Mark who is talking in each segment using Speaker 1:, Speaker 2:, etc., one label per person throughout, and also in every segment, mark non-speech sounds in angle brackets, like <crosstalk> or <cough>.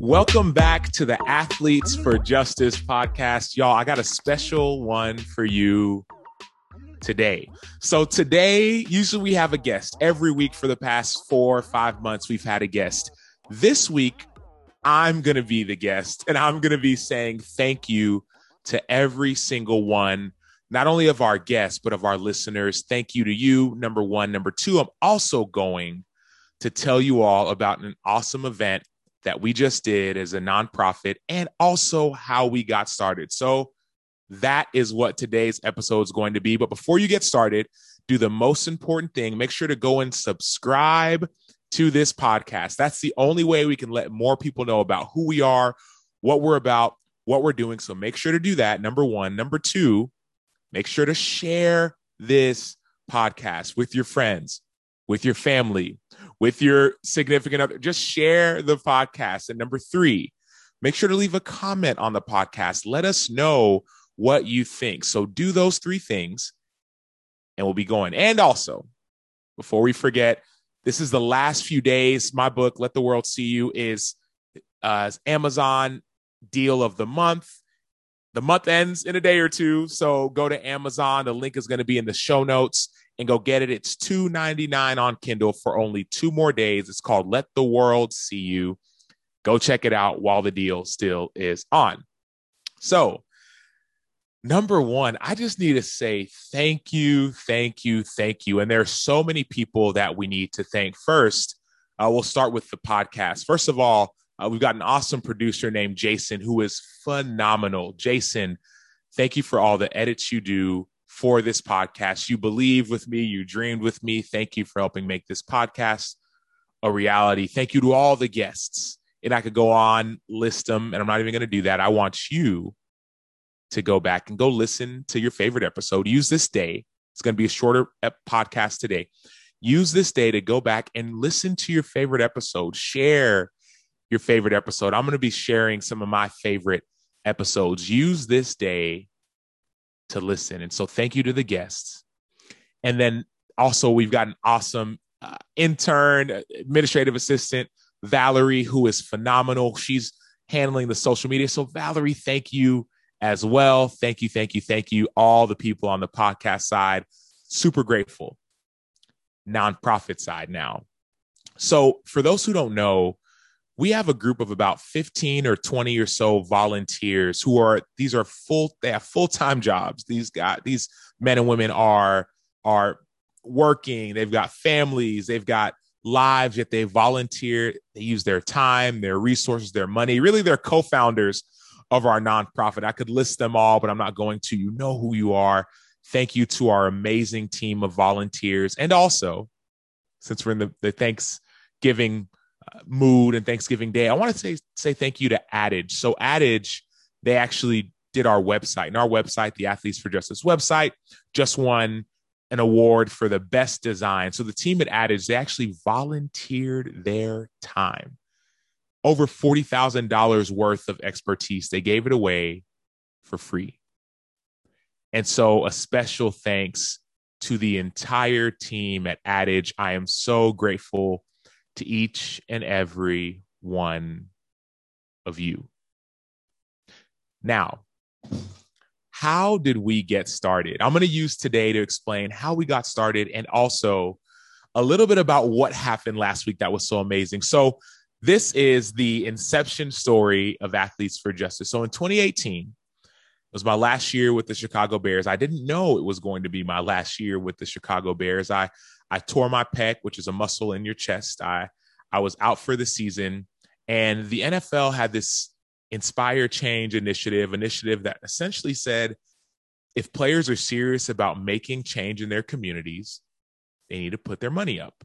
Speaker 1: Welcome back to the Athletes for Justice podcast. Y'all, I got a special one for you today. So, today, usually we have a guest. Every week for the past four or five months, we've had a guest. This week, I'm going to be the guest and I'm going to be saying thank you to every single one, not only of our guests, but of our listeners. Thank you to you, number one. Number two, I'm also going to tell you all about an awesome event that we just did as a nonprofit and also how we got started. So that is what today's episode is going to be. But before you get started, do the most important thing. Make sure to go and subscribe to this podcast. That's the only way we can let more people know about who we are, what we're about, what we're doing. So make sure to do that. Number one. Number two, make sure to share this podcast with your friends, with your family, with your significant other. Just share the podcast. And number three, make sure to leave a comment on the podcast. Let us know what you think. So do those three things and we'll be going. And also, before we forget, this is the last few days. My book, Let the World See You, is uh, Amazon deal of the month. The month ends in a day or two. So go to Amazon. The link is going to be in the show notes and go get it. It's $2.99 on Kindle for only two more days. It's called Let the World See You. Go check it out while the deal still is on. So, number one, I just need to say thank you, thank you, thank you. And there are so many people that we need to thank. First, uh, we'll start with the podcast. First of all, uh, we've got an awesome producer named Jason who is phenomenal. Jason, thank you for all the edits you do for this podcast. You believe with me, you dreamed with me. Thank you for helping make this podcast a reality. Thank you to all the guests. And I could go on, list them, and I'm not even going to do that. I want you to go back and go listen to your favorite episode. Use this day. It's going to be a shorter podcast today. Use this day to go back and listen to your favorite episode. Share your favorite episode. I'm going to be sharing some of my favorite episodes. Use this day to listen. And so thank you to the guests. And then also, we've got an awesome uh, intern, administrative assistant, Valerie, who is phenomenal. She's handling the social media. So, Valerie, thank you as well. Thank you, thank you, thank you. All the people on the podcast side, super grateful. Nonprofit side now. So, for those who don't know, we have a group of about 15 or 20 or so volunteers who are these are full they have full-time jobs. These guys these men and women are are working. They've got families. They've got lives yet they volunteer. They use their time their resources their money. Really they're co-founders of our nonprofit. I could list them all but i'm not going to. You know who you are. Thank you to our amazing team of volunteers. And also since we're in the, the thanksgiving mood and Thanksgiving Day, I want to say say thank you to Adage. So Adage, they actually did our website, and our website, the Athletes for Justice website, just won an award for the best design. So the team at Adage, they actually volunteered their time. Over $40,000 worth of expertise. They gave it away for free. And so a special thanks to the entire team at Adage. I am so grateful to each and every one of you. Now, how did we get started? I'm going to use today to explain how we got started and also a little bit about what happened last week that was so amazing. So, this is the inception story of Athletes for Justice. So, in 2018, it was my last year with the Chicago Bears. I didn't know it was going to be my last year with the Chicago Bears. I I tore my pec, which is a muscle in your chest. I I was out for the season, and the NFL had this Inspire Change initiative, initiative that essentially said if players are serious about making change in their communities, they need to put their money up.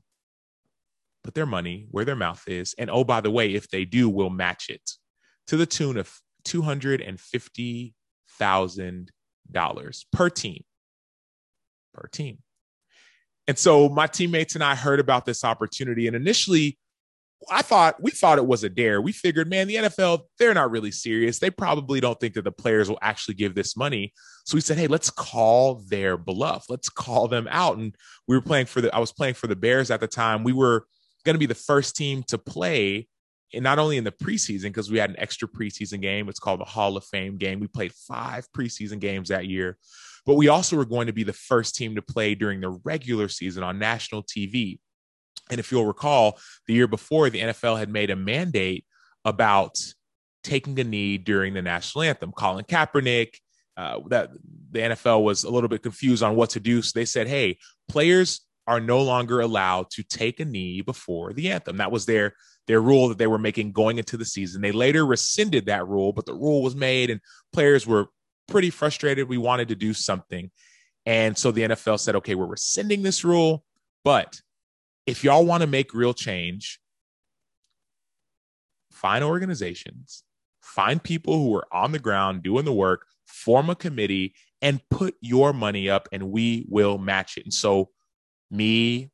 Speaker 1: Put their money where their mouth is. And oh, by the way, if they do, we'll match it to the tune of $250,000 per team. Per team. And so my teammates and I heard about this opportunity. And initially, I thought we thought it was a dare. We figured, man, the NFL, they're not really serious. They probably don't think that the players will actually give this money. So we said, hey, let's call their bluff. Let's call them out. And we were playing for the, I was playing for the Bears at the time. We were going to be the first team to play not only in the preseason, because we had an extra preseason game, it's called the Hall of Fame game. We played five preseason games that year, but we also were going to be the first team to play during the regular season on national TV. And if you'll recall, the year before, the NFL had made a mandate about taking a knee during the national anthem. Colin Kaepernick, uh, that the NFL was a little bit confused on what to do. So they said, hey, players are no longer allowed to take a knee before the anthem. That was their their rule that they were making going into the season. They later rescinded that rule, but the rule was made and players were pretty frustrated. We wanted to do something. And so the NFL said, okay, we're rescinding this rule, but if y'all want to make real change, find organizations, find people who are on the ground doing the work, form a committee, and put your money up, and we will match it. And so, me,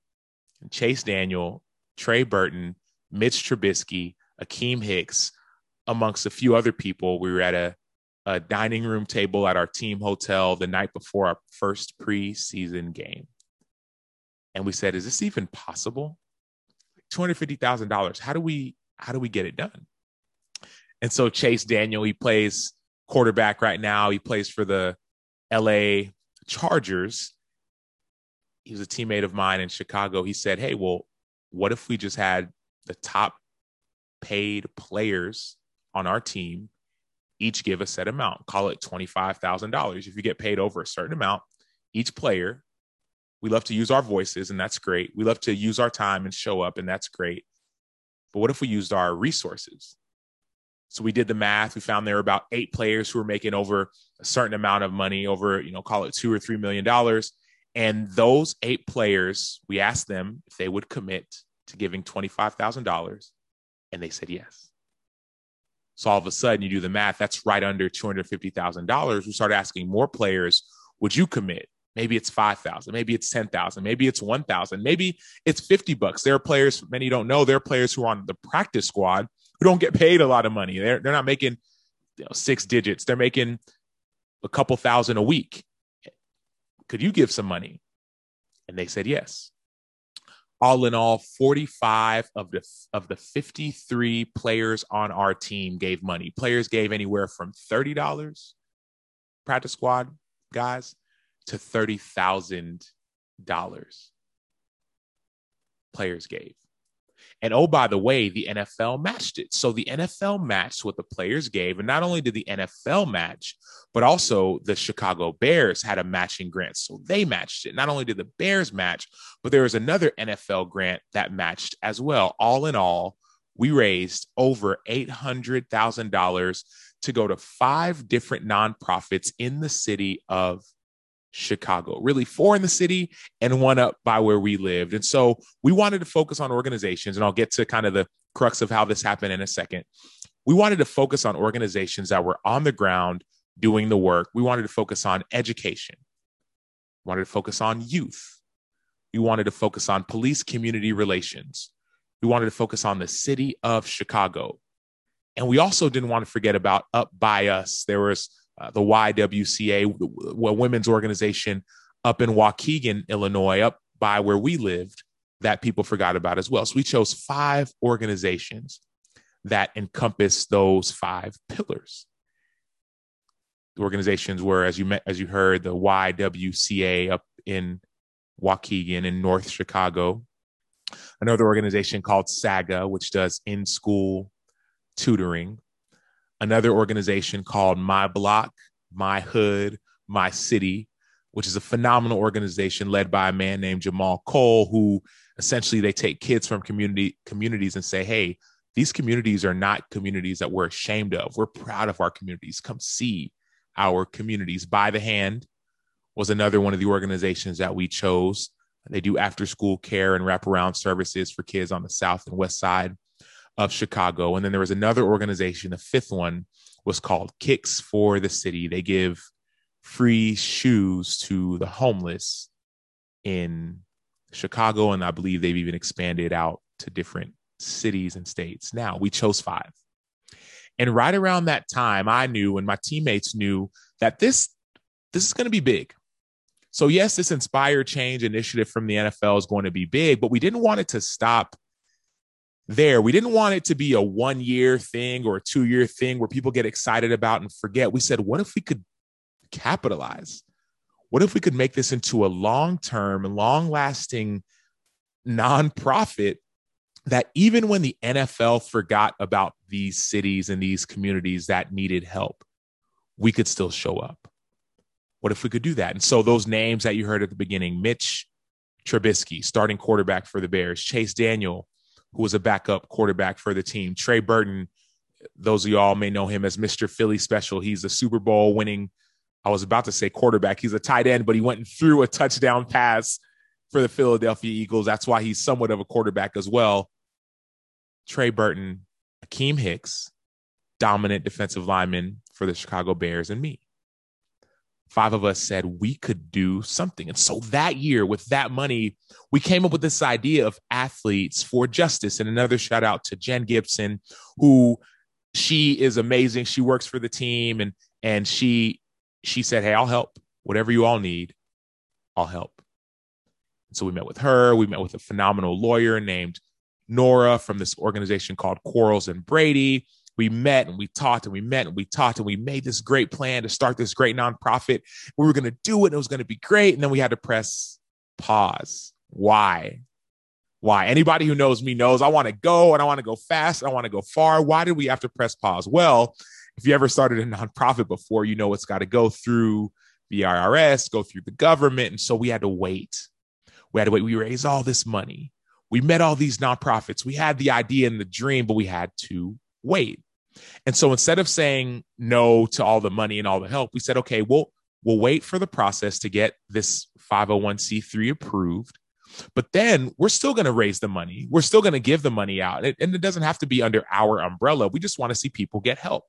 Speaker 1: Chase Daniel, Trey Burton, Mitch Trubisky, Akiem Hicks, amongst a few other people, we were at a, a dining room table at our team hotel the night before our first preseason game. And we said, is this even possible? $250,000. How do we how do we get it done? And so Chase Daniel, he plays quarterback right now. He plays for the LA Chargers. He was a teammate of mine in Chicago. He said, Hey, well, what if we just had the top paid players on our team each give a set amount? Call it $25,000. If you get paid over a certain amount, each player, we love to use our voices, and that's great. We love to use our time and show up, and that's great. But what if we used our resources? So we did the math. We found there were about eight players who were making over a certain amount of money, over, you know, call it two or three million dollars. And those eight players, we asked them if they would commit to giving $25,000. And they said yes. So all of a sudden, you do the math, that's right under $250,000. We start asking more players, would you commit? Maybe it's 5,000, maybe it's 10,000, maybe it's 1,000, maybe it's 50 bucks. There are players, many don't know, there are players who are on the practice squad who don't get paid a lot of money. They're, they're not making you know, six digits. They're making a couple thousand a week. Could you give some money? And they said yes. All in all, 45 of the of the 53 players on our team gave money. Players gave anywhere from $30 practice squad guys to $30,000 players gave. And oh, by the way, the NFL matched it. So the NFL matched what the players gave. And not only did the NFL match, but also the Chicago Bears had a matching grant. So they matched it. Not only did the Bears match, but there was another NFL grant that matched as well. All in all, we raised over $800,000 to go to five different nonprofits in the city of Chicago, really four in the city and one up by where we lived. And so we wanted to focus on organizations, and I'll get to kind of the crux of how this happened in a second. We wanted to focus on organizations that were on the ground doing the work. We wanted to focus on education, we wanted to focus on youth, we wanted to focus on police community relations, we wanted to focus on the city of Chicago. And we also didn't want to forget about Up By Us. There was uh, the YWCA, a women's organization up in Waukegan, Illinois, up by where we lived, that people forgot about as well. So we chose five organizations that encompass those five pillars. The organizations were, as you met, as you heard, the YWCA up in Waukegan in North Chicago. Another organization called SAGA, which does in school tutoring another organization called My Block, My Hood, My City, which is a phenomenal organization led by a man named Jamal Cole, who essentially they take kids from community communities and say, hey, these communities are not communities that we're ashamed of. We're proud of our communities. Come see our communities. By the Hand was another one of the organizations that we chose. They do after school care and wraparound services for kids on the south and west side of Chicago. And then there was another organization, the fifth one was called Kicks for the City. They give free shoes to the homeless in Chicago. And I believe they've even expanded out to different cities and states. Now we chose five. And right around that time, I knew and my teammates knew that this this is going to be big. So yes, this inspired change initiative from the NFL is going to be big, but we didn't want it to stop there. We didn't want it to be a one year thing or a two year thing where people get excited about and forget. We said, what if we could capitalize? What if we could make this into a long term, long lasting nonprofit that even when the NFL forgot about these cities and these communities that needed help, we could still show up? What if we could do that? And so those names that you heard at the beginning, Mitch Trubisky, starting quarterback for the Bears, Chase Daniel, who was a backup quarterback for the team, Trey Burton, those of y'all may know him as Mr. Philly Special. He's a Super Bowl winning, I was about to say quarterback. He's a tight end, but he went threw a touchdown pass for the Philadelphia Eagles. That's why he's somewhat of a quarterback as well. Trey Burton, Akiem Hicks, dominant defensive lineman for the Chicago Bears, and me five of us said we could do something. And so that year, with that money, we came up with this idea of athletes for justice. And another shout out to Jen Gibson, who she is amazing. She works for the team and and she she said, Hey, I'll help. Whatever you all need, I'll help. So we met with her. We met with a phenomenal lawyer named Nora from this organization called Quarles and Brady we met and we talked and we met and we talked and we made this great plan to start this great nonprofit. We were going to do it and it was going to be great. And then we had to press pause. Why? Why? Anybody who knows me knows I want to go and I want to go fast. I want to go far. Why did we have to press pause? Well, if you ever started a <laughs> nonprofit before, you know it's got to go through the IRS, go through the government. And so we had to wait. We had to wait. We raised all this money. We met all these nonprofits. We had the idea and the dream, but we had to wait. And so instead of saying no to all the money and all the help, we said, okay, we'll we'll wait for the process to get this 501c3 approved. But then we're still going to raise the money. We're still going to give the money out. And it doesn't have to be under our umbrella. We just want to see people get help.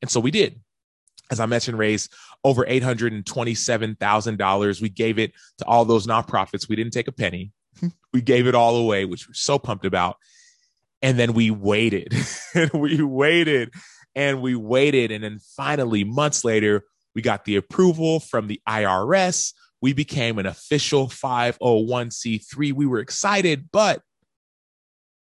Speaker 1: And so we did. As I mentioned, raised over $827,000. We gave it to all those nonprofits. We didn't take a penny. <laughs> we gave it all away, which we're so pumped about. And then we waited <laughs> and we waited and we waited. And then finally, months later, we got the approval from the IRS. We became an official 501c3. We were excited, but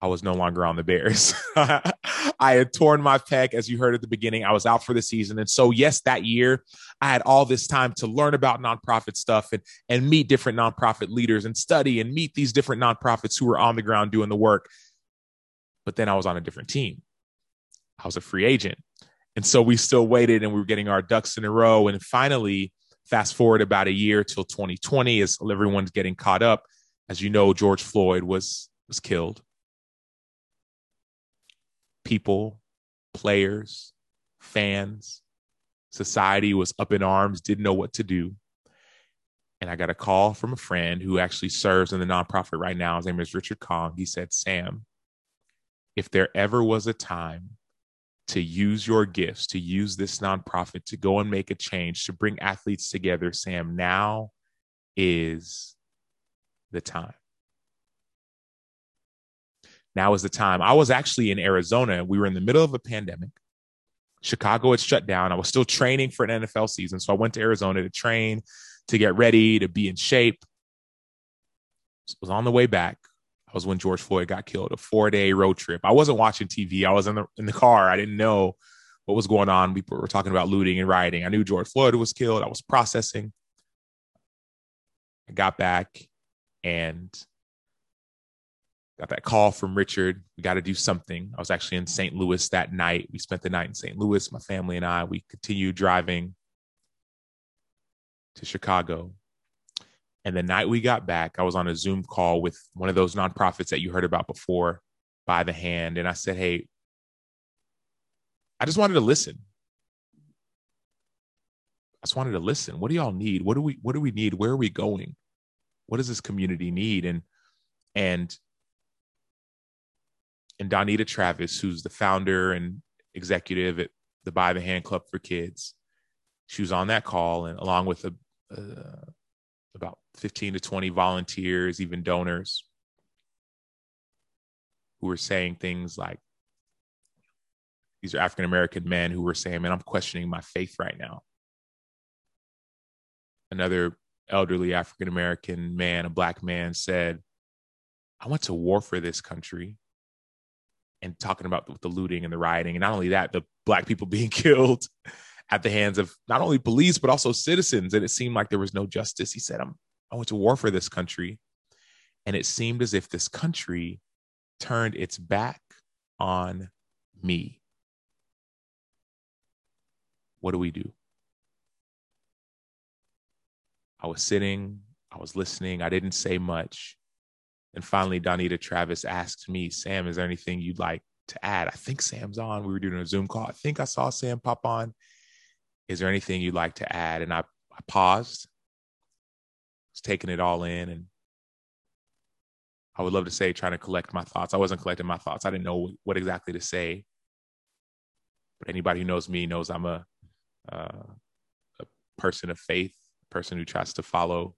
Speaker 1: I was no longer on the Bears. <laughs> I had torn my pec, as you heard at the beginning. I was out for the season. And so, yes, that year I had all this time to learn about nonprofit stuff and, and meet different nonprofit leaders and study and meet these different nonprofits who were on the ground doing the work but then I was on a different team. I was a free agent. And so we still waited and we were getting our ducks in a row. And finally, fast forward about a year till 2020 as everyone's getting caught up. As you know, George Floyd was was killed. People, players, fans, society was up in arms, didn't know what to do. And I got a call from a friend who actually serves in the nonprofit right now. His name is Richard Kong. He said, Sam, if there ever was a time to use your gifts, to use this nonprofit to go and make a change, to bring athletes together, Sam, now is the time. Now is the time. I was actually in Arizona. We were in the middle of a pandemic. Chicago had shut down. I was still training for an NFL season. So I went to Arizona to train, to get ready, to be in shape. I was on the way back was when George Floyd got killed, a four day road trip. I wasn't watching TV. I was in the in the car. I didn't know what was going on. We were talking about looting and rioting. I knew George Floyd was killed. I was processing. I got back and got that call from Richard. We got to do something. I was actually in St. Louis that night. We spent the night in St. Louis, my family and I. We continued driving to Chicago. And the night we got back, I was on a Zoom call with one of those nonprofits that you heard about before, By the Hand. And I said, Hey, I just wanted to listen. I just wanted to listen. What do y'all need? What do we what do we need? Where are we going? What does this community need? And and and Donnita Travis, who's the founder and executive at the By the Hand Club for Kids, she was on that call and along with a, a about 15 to 20 volunteers, even donors, who were saying things like, these are African American men who were saying, Man, I'm questioning my faith right now. Another elderly African American man, a black man, said, I went to war for this country. and talking about the, the looting and the rioting. And not only that, the black people <laughs> being killed at the hands of not only police, but also citizens. And it seemed like there was no justice. He said, I'm, I went to war for this country. And it seemed as if this country turned its back on me. What do we do? I was sitting, I was listening, I didn't say much. And finally, Donnita Travis asked me, Sam, is there anything you'd like to add? I think Sam's on. We were doing a Zoom call. I think I saw Sam pop on. Is there anything you'd like to add? And I, I paused, was taking it all in. And I would love to say, trying to collect my thoughts. I wasn't collecting my thoughts. I didn't know what exactly to say. But anybody who knows me knows I'm a, uh, a person of faith, a person who tries to follow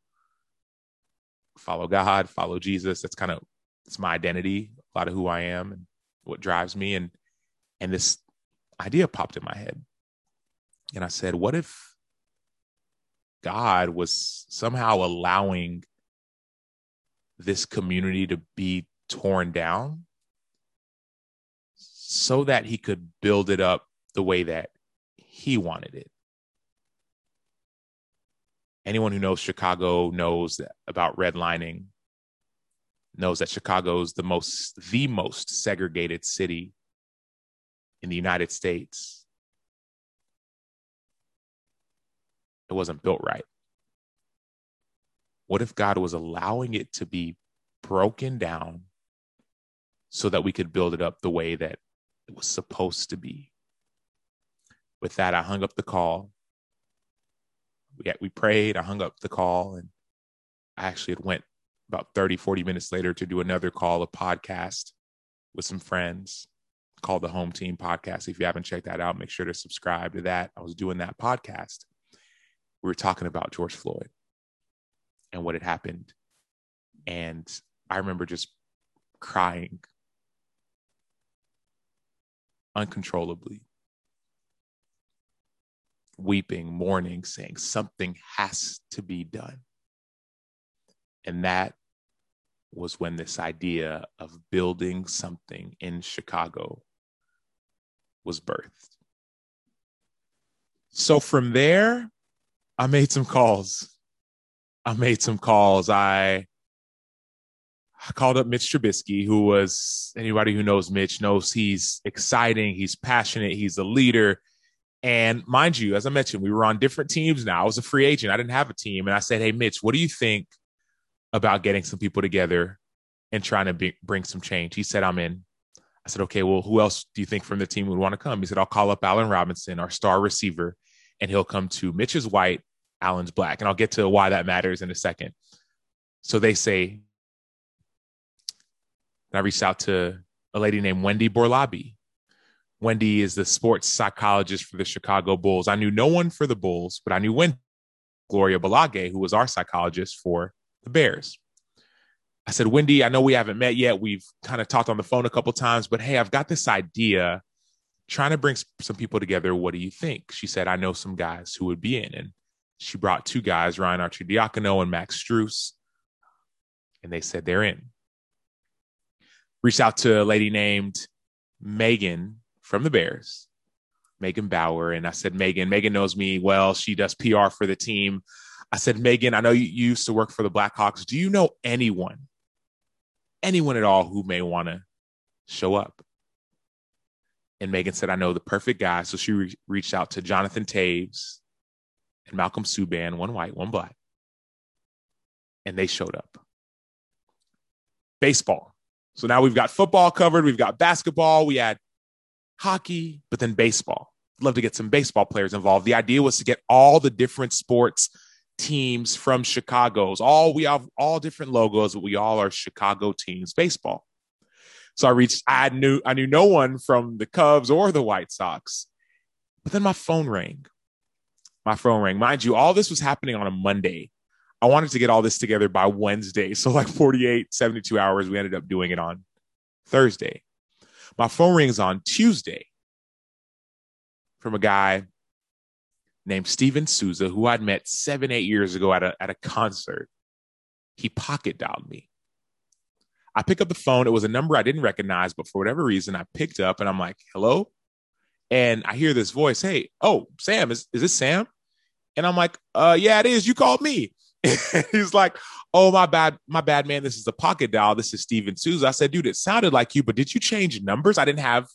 Speaker 1: follow God, follow Jesus. That's kind of it's my identity, a lot of who I am and what drives me. And and this idea popped in my head. And I said, what if God was somehow allowing this community to be torn down so that he could build it up the way that he wanted it? anyone who knows Chicago knows about redlining, knows that Chicago is the most the most segregated city in the United States. It wasn't built right. What if God was allowing it to be broken down so that we could build it up the way that it was supposed to be? With that, I hung up the call we, we prayed. I hung up the call and I actually went about 30, 40 minutes later to do another call, a podcast with some friends called the Home Team Podcast. If you haven't checked that out, make sure to subscribe to that. I was doing that podcast. We were talking about George Floyd and what had happened. And I remember just crying uncontrollably weeping, mourning, saying something has to be done. And that was when this idea of building something in Chicago was birthed. So from there, I made some calls. I made some calls. I, I called up Mitch Trubisky, who was anybody who knows Mitch knows he's exciting, he's passionate, he's a leader. And mind you, as I mentioned, we were on different teams now. I was a free agent. I didn't have a team. And I said, Hey, Mitch, what do you think about getting some people together and trying to be, bring some change? He said, I'm in. I said, Okay, well, who else do you think from the team would want to come? He said, I'll call up Allen Robinson, our star receiver, and he'll come to Mitch is white, Allen's black. And I'll get to why that matters in a second. So they say, and I reached out to a lady named Wendy Borlabi, Wendy is the sports psychologist for the Chicago Bulls. I knew no one for the Bulls, but I knew Wendy, Gloria Balage, who was our psychologist for the Bears. I said, Wendy, I know we haven't met yet. We've kind of talked on the phone a couple times, but hey, I've got this idea trying to bring some people together. What do you think? She said, I know some guys who would be in. And she brought two guys, Ryan Arcidiacono and Max Strus. And they said they're in. Reached out to a lady named Megan from the Bears, Megan Bauer. And I said, Megan, Megan knows me well. She does PR for the team. I said, Megan, I know you used to work for the Blackhawks. Do you know anyone, anyone at all who may want to show up? And Megan said, I know the perfect guy. So she re- reached out to Jonathan Toews and Malcolm Subban, one white, one black. And they showed up. Baseball. So now we've got football covered. We've got basketball. We had hockey, but then baseball. Love to get some baseball players involved. The idea was to get all the different sports teams from Chicago's. All we have all different logos, but we all are Chicago teams baseball. So I reached, I knew I knew no one from the Cubs or the White Sox. But then my phone rang. My phone rang. Mind you, all this was happening on a Monday. I wanted to get all this together by Wednesday. <laughs> So like 48, 72 hours. We ended up doing it on Thursday. My phone rings on Tuesday from a guy named Steven Souza, who I'd met seven, eight years ago at a, at a concert. He pocket dialed me. I pick up the phone. It was a number I didn't recognize, but for whatever reason, I picked up and I'm like, hello? And I hear this voice, hey, oh, Sam, is, is this Sam? And I'm like, uh, yeah, it is. You called me. <laughs> He's like, oh, my bad, my bad, man. This is the pocket dial. This is Steven Souza. I said, dude, it sounded like you, but did you change numbers? I didn't have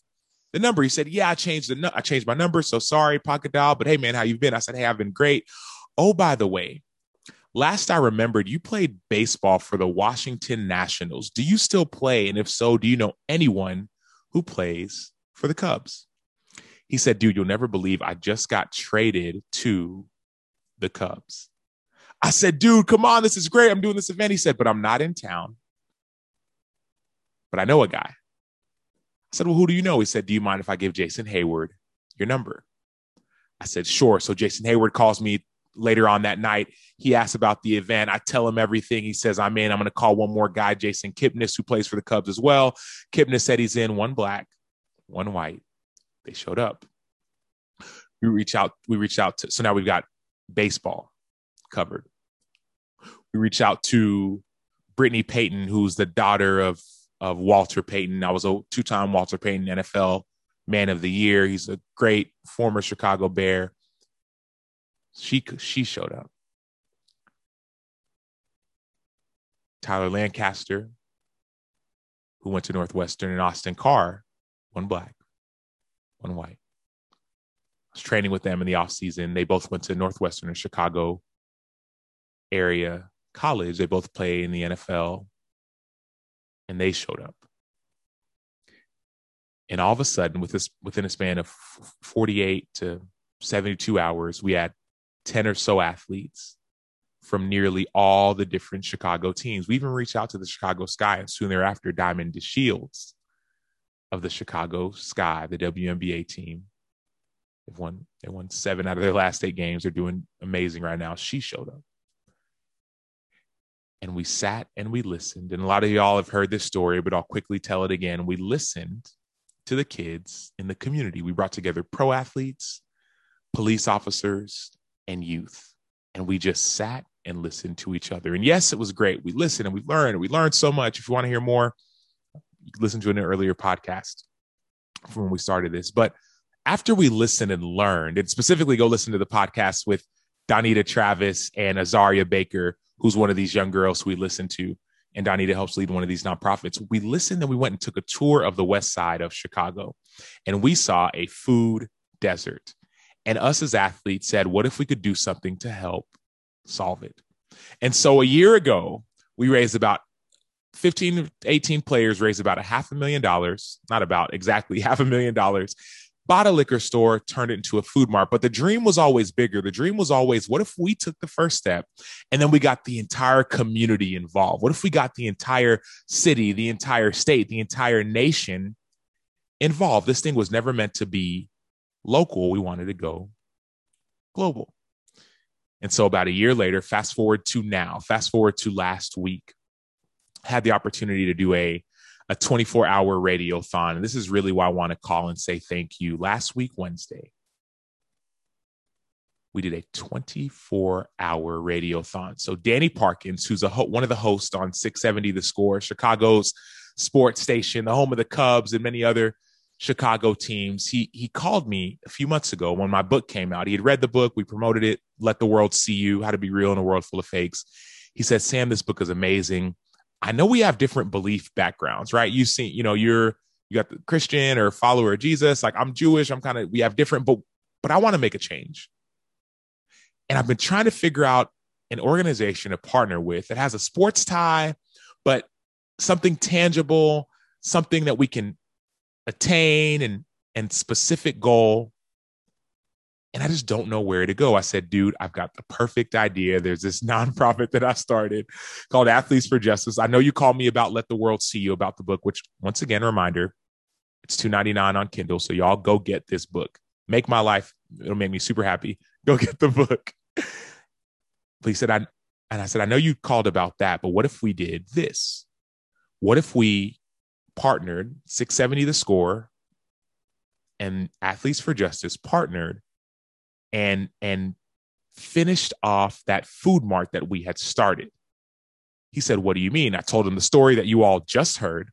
Speaker 1: the number. He said, yeah, I changed the, nu- I changed my number. So sorry, pocket dial. But hey, man, how you been? I said, hey, I've been great. Oh, by the way, last I remembered, you played baseball for the Washington Nationals. Do you still play? And if so, do you know anyone who plays for the Cubs? He said, dude, you'll never believe I just got traded to the Cubs. I said, dude, come on, this is great. I'm doing this event. He said, but I'm not in town. But I know a guy. I said, well, who do you know? He said, do you mind if I give Jason Heyward your number? I said, sure. So Jason Heyward calls me later on that night. He asks about the event. I tell him everything. He says, I'm in. I'm going to call one more guy, Jason Kipnis, who plays for the Cubs as well. Kipnis said he's in, one black, one white. They showed up. We reach out, we reached out to, so now we've got baseball covered. We reach out to Brittney Payton, who's the daughter of of Walter Payton. I was a two time Walter Payton NFL Man of the Year. He's a great former Chicago Bear. She she showed up. Tyler Lancaster, who went to Northwestern, and Austin Carr, one black, one white. Was training with them in the offseason. They both went to Northwestern in Chicago area college. They both play in the NFL, and they showed up. And all of a sudden, with this within a span of 48 to 72 hours, we had 10 or so athletes from nearly all the different Chicago teams. We even reached out to the Chicago Sky and soon thereafter Diamond DeShields of the Chicago Sky, the WNBA team. They've won, they won seven out of their last eight games. They're doing amazing right now. She showed up. And we sat and we listened. And a lot of y'all have heard this story, but I'll quickly tell it again. We listened to the kids in the community. We brought together pro athletes, police officers, and youth. And we just sat and listened to each other. And yes, it was great. We listened and we learned and we learned so much. If you want to hear more, you can listen to an earlier podcast from when we started this. But after we listened and learned, and specifically go listen to the podcast with Donnita Travis and Azaria Baker, who's one of these young girls we listened to. And Donnita helps lead one of these nonprofits. We listened and we went and took a tour of the west side of Chicago. And we saw a food desert. And us as athletes said, what if we could do something to help solve it? And so a year ago, we raised about 15, 18 players raised about a half a million dollars, not about exactly <laughs> half a million dollars, bought a liquor store, turned it into a food mart. But the dream was always bigger. The dream was always, what if we took the first step and then we got the entire community involved? What if we got the entire city, the entire state, the entire nation involved? This thing was never meant to be local, we wanted to go global. And so, about a year later, fast forward to now, fast forward to last week, had the opportunity to do a a 24 hour radiothon. And this is really why I want to call and say thank you. Last week, Wednesday, we did a 24 hour radiothon. So Danny Parkins, who's a ho- one of the hosts on 670 The Score, Chicago's sports station, the home of the Cubs and many other Chicago teams. He he called me a few months ago when my book came out. He had read the book, we promoted it, Let the World See You, How to Be Real in a World Full of Fakes. He said, "Sam, this book is amazing. I know we have different belief backgrounds, right? You see, you know, you're you got the Christian or follower of Jesus. Like I'm Jewish. I'm kind of we have different, but but I want to make a change. And I've been trying to figure out an organization to partner with that has a sports tie, but something tangible, something that we can attain and and specific goal and I just don't know where to go. I said, dude, I've got the perfect idea. There's this <laughs> nonprofit that I started called Athletes for Justice. I know you called me about Let the World See You about the book, which once again, reminder, it's two ninety nine on Kindle. So y'all go get this book. Make my life, it'll make me super happy. Go get the book. <laughs> But he said, I and I said, I know you called about that, but what if we did this? What if we partnered 670 the score and athletes for justice partnered and and finished off that food mart that we had started He said, What do you mean? I told him the story that you all just heard.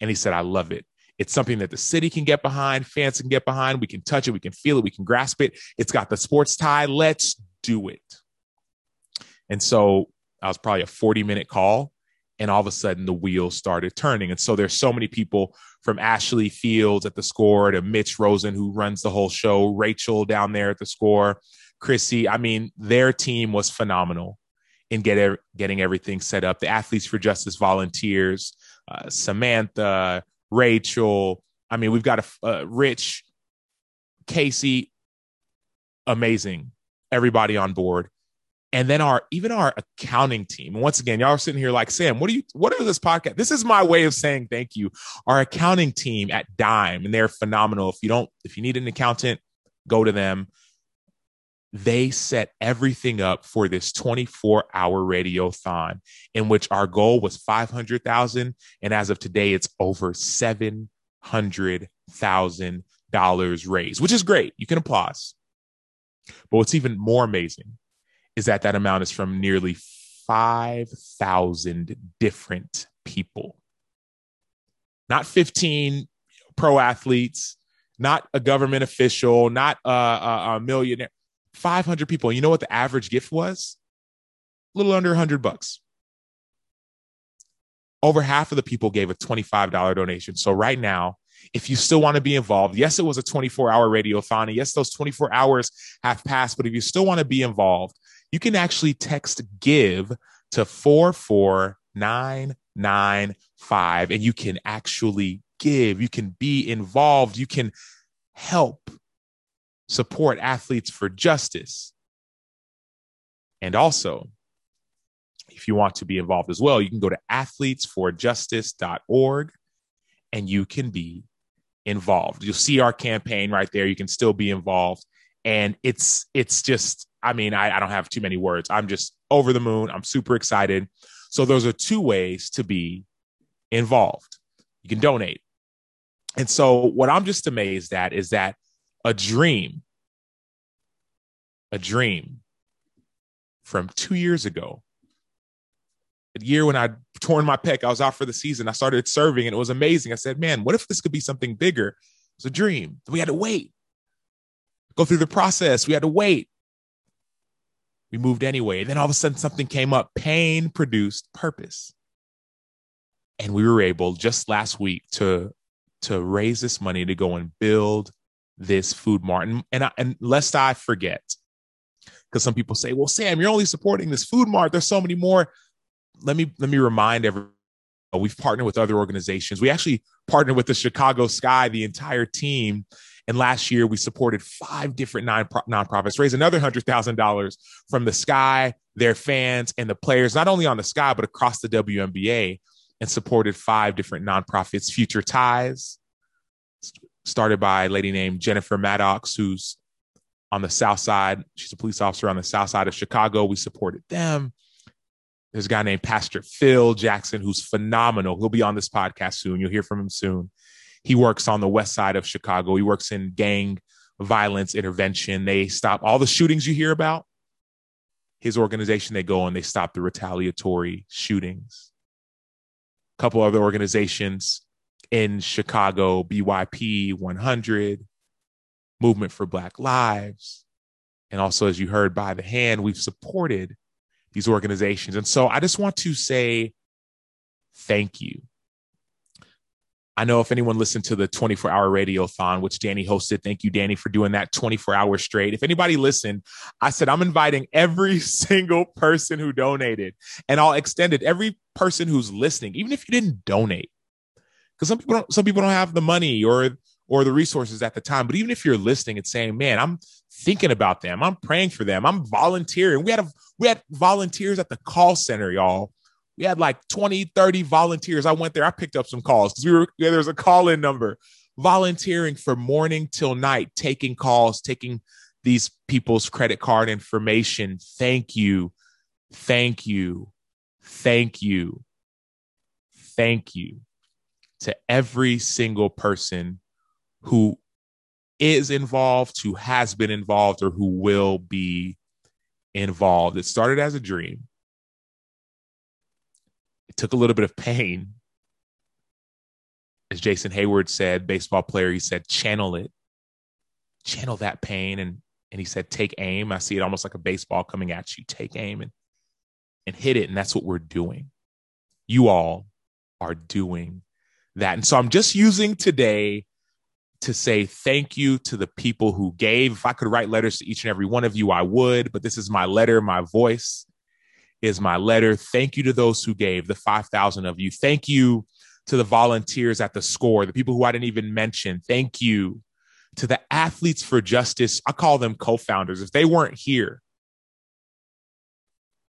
Speaker 1: And he said, I love it. It's something that the city can get behind, fans can get behind. We can touch it, we can feel it, we can grasp it. It's got the sports tie. Let's do it. And so I was probably a 40 minute call. And all of a sudden, the wheels started turning. And so there's so many people from Ashley Fields at the score to Mitch Rosen, who runs the whole show, Rachel down there at the score, Chrissy. I mean, their team was phenomenal in get, getting everything set up. The Athletes for Justice volunteers, uh, Samantha, Rachel. I mean, we've got a uh, Rich, Casey, amazing. Everybody on board. And then our even our accounting team. And once again, y'all are sitting here like, Sam, what are you what is this podcast? This is my way of saying thank you. Our accounting team at Dime, and they're phenomenal. If you don't, if you need an accountant, go to them they set everything up for this 24 hour radiothon in which our goal was 500,000 and as of today it's over $700,000 raised which is great you can applause but what's even more amazing is that that amount is from nearly 5,000 different people not 15 pro athletes not a government official not a, a, a millionaire 500 people. You know what the average gift was? A little under 100 bucks. Over half of the people gave a $25 donation. So right now, if you still want to be involved, yes, it was a 24 hour radiothon. And yes, those 24 hours have passed. But if you still want to be involved, you can actually text give to 44995 and you can actually give. You can be involved. You can help support athletes for justice. And also, if you want to be involved as well, you can go to athletesforjustice.org and you can be involved. You'll see our campaign right there. You can still be involved. And it's it's just, I mean, I, I don't have too many words. I'm just over the moon. I'm super excited. So those are two ways to be involved. You can donate. And so what I'm just amazed at is that a dream, a dream from two years ago. A year when I torn my pec, I was out for the season. I started serving and it was amazing. I said, man, what if this could be something bigger? It's a dream. We had to wait, go through the process. We had to wait. We moved anyway. And then all of a sudden, something came up. Pain produced purpose. And we were able just last week to, to raise this money to go and build this food mart. And, and, I, and lest I forget, because some people say, well, Sam, you're only supporting this food mart. There's so many more. Let me let me remind everyone we've partnered with other organizations. We actually partnered with the Chicago Sky, the entire team. And last year, we supported five different non- nonprofits, raised another $100,000 from the Sky, their fans, and the players, not only on the Sky, but across the WNBA, and supported five different nonprofits. Future Ties, started by a lady named Jennifer Maddox, who's on the South Side. She's a police officer on the South Side of Chicago. We supported them. There's a guy named Pastor Phil Jackson, who's phenomenal. He'll be on this podcast soon. You'll hear from him soon. He works on the west side of Chicago. He works in gang violence intervention. They stop all the shootings you hear about. His organization, they go and they stop the retaliatory shootings. A couple other organizations in Chicago, BYP 100, Movement for Black Lives. And also, as you heard by the hand, we've supported these organizations. And so I just want to say thank you. I know if anyone listened to the 24 hour radiothon, which Danny hosted, thank you, Danny, for doing that 24 hours straight. If anybody listened, I said, I'm inviting every <laughs> single person who donated, and I'll extend it every person who's listening, even if you didn't donate because some people don't some people don't have the money or or the resources at the time. But even if you're listening and saying, "Man, I'm thinking about them. I'm praying for them. I'm volunteering." We had a, we had volunteers at the call center, y'all. We had like 20, 30 volunteers. I went there. I picked up some calls because we were yeah, there's a call-in number. Volunteering for morning till night, taking calls, taking these people's credit card information. Thank you. Thank you. Thank you. Thank you to every single person who is involved, who has been involved, or who will be involved. It started as a dream. Took a little bit of pain. As Jason Heyward said, baseball player, he said, channel it, channel that pain. And, and he said, take aim. I see it almost like a baseball coming at you. Take aim and, and hit it. And that's what we're doing. You all are doing that. And so I'm just using today to say thank you to the people who gave. If I could write letters to each and every one of you, I would, but this is my letter. My voice is my letter. Thank you to those who gave, the 5,000 of you. Thank you to the volunteers at the score, the people who I didn't even mention. Thank you to the athletes for justice. I call them co founders. If they weren't here,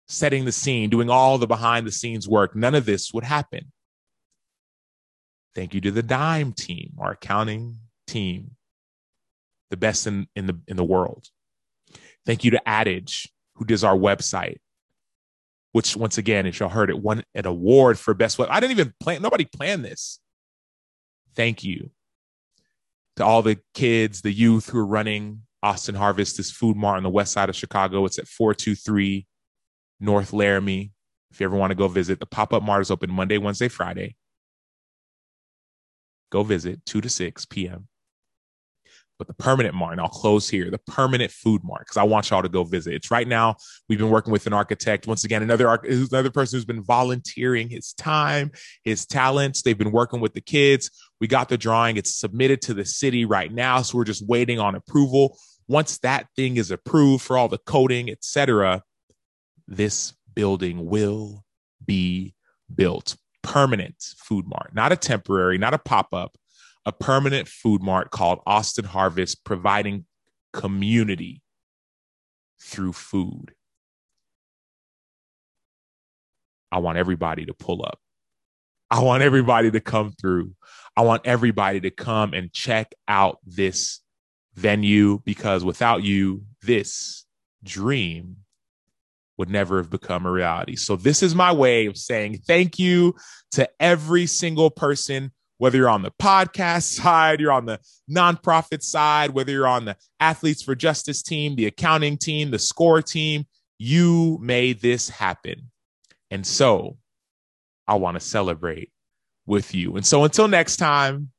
Speaker 1: setting the scene, doing all the behind the scenes work, none of this would happen. Thank you to the Dime team, our accounting team, the best in, in the in the world. Thank you to Adage, who does our website, which once again, as y'all heard, it won an award for best web. I didn't even plan. Nobody planned this. Thank you to all the kids, the youth who are running Austin Harvest, this food mart on the west side of Chicago. It's at 423 North Laramie. If you ever want to go visit, the pop up mart is open Monday, Wednesday, Friday. Go visit 2 to 6 p.m. But the permanent mart, and I'll close here, the permanent food mart, because I want y'all to go visit. It's right now. We've been working with an architect. Once again, another another person who's been volunteering his time, his talents. They've been working with the kids. We got the drawing. It's submitted to the city right now. So we're just waiting on approval. Once that thing is approved for all the coding, etc., this building will be built. Permanent food mart, not a temporary, not a pop up, a permanent food mart called Austin Harvest, providing community through food. I want everybody to pull up. I want everybody to come through. I want everybody to come and check out this venue because without you, this dream would never have become a reality. So, this is my way of saying thank you to every single person, whether you're on the podcast side, you're on the nonprofit side, whether you're on the Athletes for Justice team, the accounting team, the score team, you made this happen. And so, I want to celebrate with you. And so, until next time,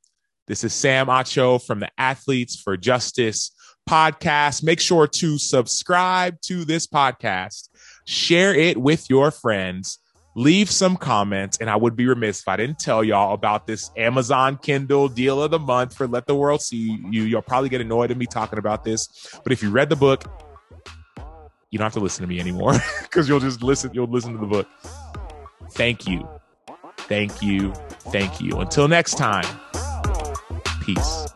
Speaker 1: this is Sam Acho from the Athletes for Justice podcast. Make sure to subscribe to this podcast share it with your friends, leave some comments. And I would be remiss if I didn't tell y'all about this Amazon Kindle deal of the month for Let the World See You. You'll probably get annoyed at me talking about this. But if you read the book, you don't have to listen to me anymore <laughs> because you'll just listen, you'll listen to the book. Thank you. Thank you. Thank you. Until next time, peace.